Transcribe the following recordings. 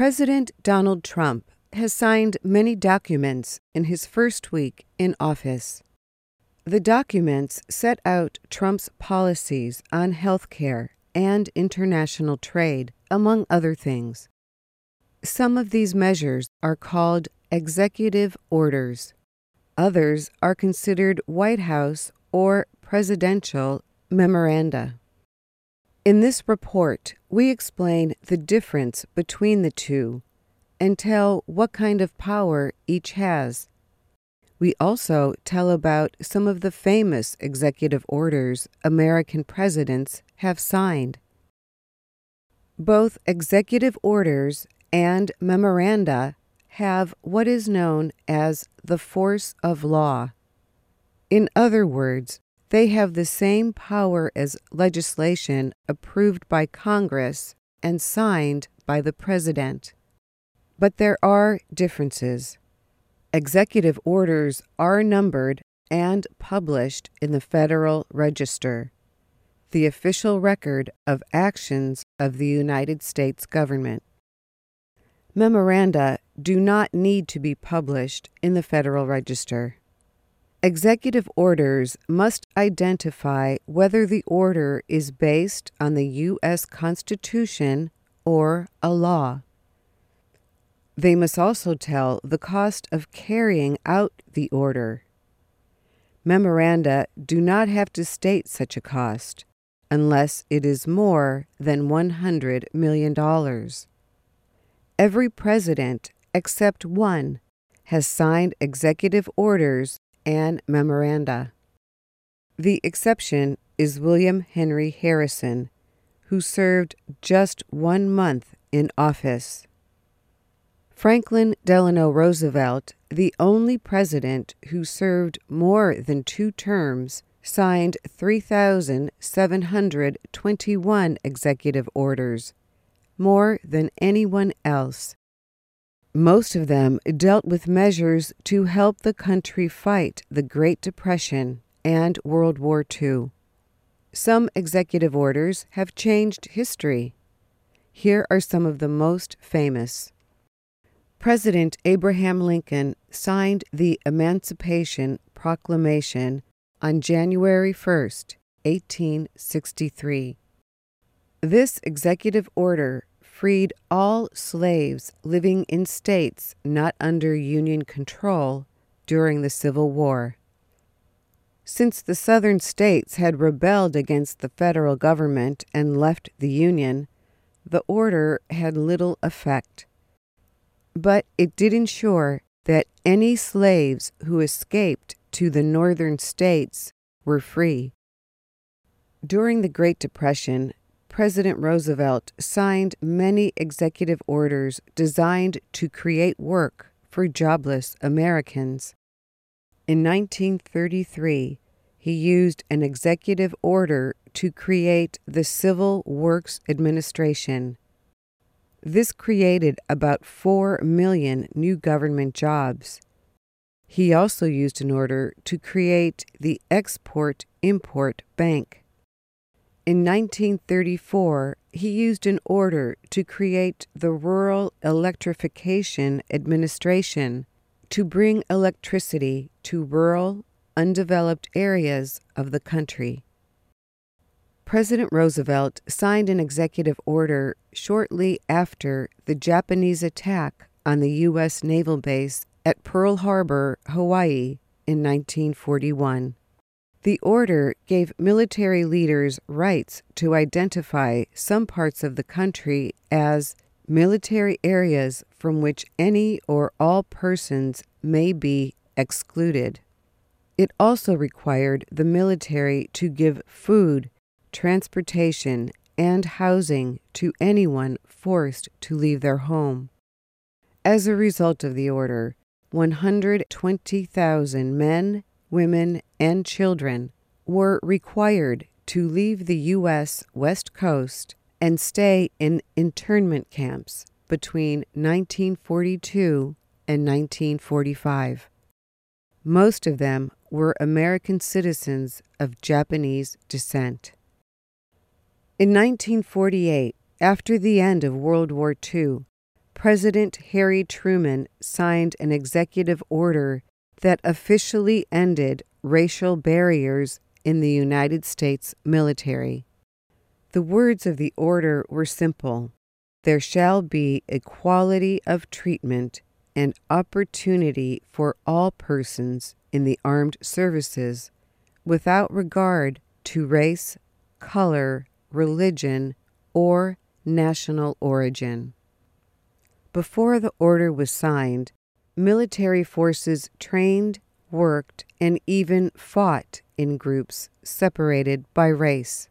President Donald Trump has signed many documents in his first week in office. The documents set out Trump's policies on health care and international trade, among other things. Some of these measures are called executive orders. Others are considered White House or presidential memoranda. In this report, we explain the difference between the two and tell what kind of power each has. We also tell about some of the famous executive orders American presidents have signed. Both executive orders and memoranda have what is known as the force of law. In other words, they have the same power as legislation approved by Congress and signed by the President. But there are differences. Executive orders are numbered and published in the Federal Register, the official record of actions of the United States government. Memoranda do not need to be published in the Federal Register. Executive orders must identify whether the order is based on the U.S. Constitution or a law. They must also tell the cost of carrying out the order. Memoranda do not have to state such a cost unless it is more than $100 million. Every president, except one, has signed executive orders and memoranda. The exception is William Henry Harrison, who served just one month in office. Franklin Delano Roosevelt, the only president who served more than two terms, signed 3,721 executive orders, more than anyone else. Most of them dealt with measures to help the country fight the Great Depression and World War II. Some executive orders have changed history. Here are some of the most famous. President Abraham Lincoln signed the Emancipation Proclamation on January 1, 1863. This executive order freed all slaves living in states not under Union control during the Civil War. Since the Southern states had rebelled against the federal government and left the Union, the order had little effect. But it did ensure that any slaves who escaped to the northern states were free. During the Great Depression, President Roosevelt signed many executive orders designed to create work for jobless Americans. In 1933, he used an executive order to create the Civil Works Administration. This created about 4 million new government jobs. He also used an order to create the Export Import Bank. In 1934, he used an order to create the Rural Electrification Administration to bring electricity to rural, undeveloped areas of the country. President Roosevelt signed an executive order shortly after the Japanese attack on the U.S. naval base at Pearl Harbor, Hawaii, in 1941. The order gave military leaders rights to identify some parts of the country as military areas from which any or all persons may be excluded. It also required the military to give food, transportation, and housing to anyone forced to leave their home. As a result of the order, 120,000 men, women, and children were required to leave the U.S. West Coast and stay in internment camps between 1942 and 1945. Most of them were American citizens of Japanese descent. In 1948, after the end of World War II, President Harry Truman signed an executive order that officially ended racial barriers in the United States military. The words of the order were simple There shall be equality of treatment and opportunity for all persons in the armed services without regard to race, color, religion, or national origin. Before the order was signed, military forces trained, worked, and even fought in groups separated by race.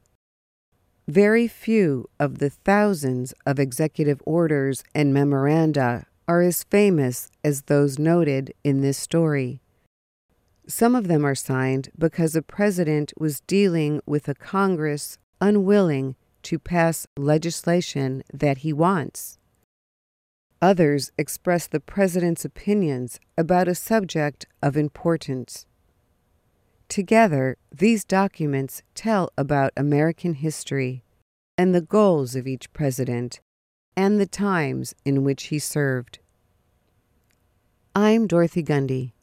Very few of the thousands of executive orders and memoranda are as famous as those noted in this story. Some of them are signed because a president was dealing with a Congress unwilling to pass legislation that he wants. Others express the President's opinions about a subject of importance. Together, these documents tell about American history and the goals of each president and the times in which he served. I'm Dorothy Gundy.